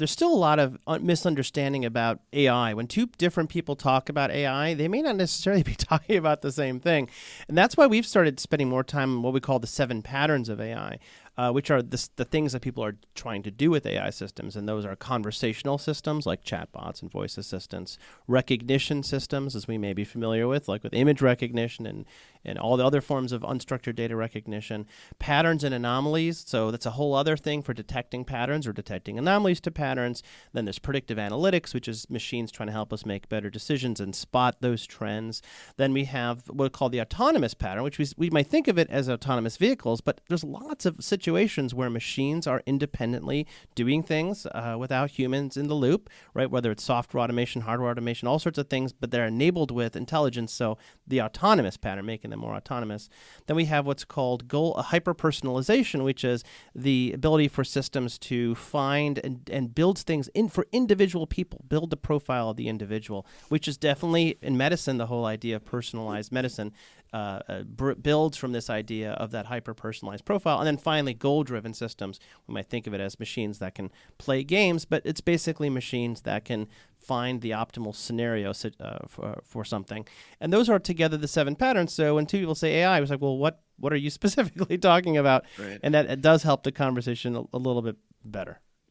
there's still a lot of misunderstanding about AI. When two different people talk about AI, they may not necessarily be talking about the same thing. And that's why we've started spending more time on what we call the seven patterns of AI uh, which are the, the things that people are trying to do with AI systems. And those are conversational systems like chatbots and voice assistants, recognition systems, as we may be familiar with, like with image recognition and, and all the other forms of unstructured data recognition, patterns and anomalies. So that's a whole other thing for detecting patterns or detecting anomalies to patterns. Then there's predictive analytics, which is machines trying to help us make better decisions and spot those trends. Then we have what we call the autonomous pattern, which we, we might think of it as autonomous vehicles, but there's lots of situations where machines are independently doing things uh, without humans in the loop, right? Whether it's software automation, hardware automation, all sorts of things, but they're enabled with intelligence. So the autonomous pattern, making them more autonomous. Then we have what's called goal hyper personalization, which is the ability for systems to find and, and build things in for individual people, build the profile of the individual, which is definitely in medicine the whole idea of personalized medicine uh, uh, builds from this idea of that hyper personalized profile. And then finally, goal driven systems. We might think of it as machines that can play games, but it's basically machines that can find the optimal scenario uh, for, for something. And those are together the seven patterns. So when two people say AI, I was like, well, what, what are you specifically talking about? Right. And that it does help the conversation a, a little bit better.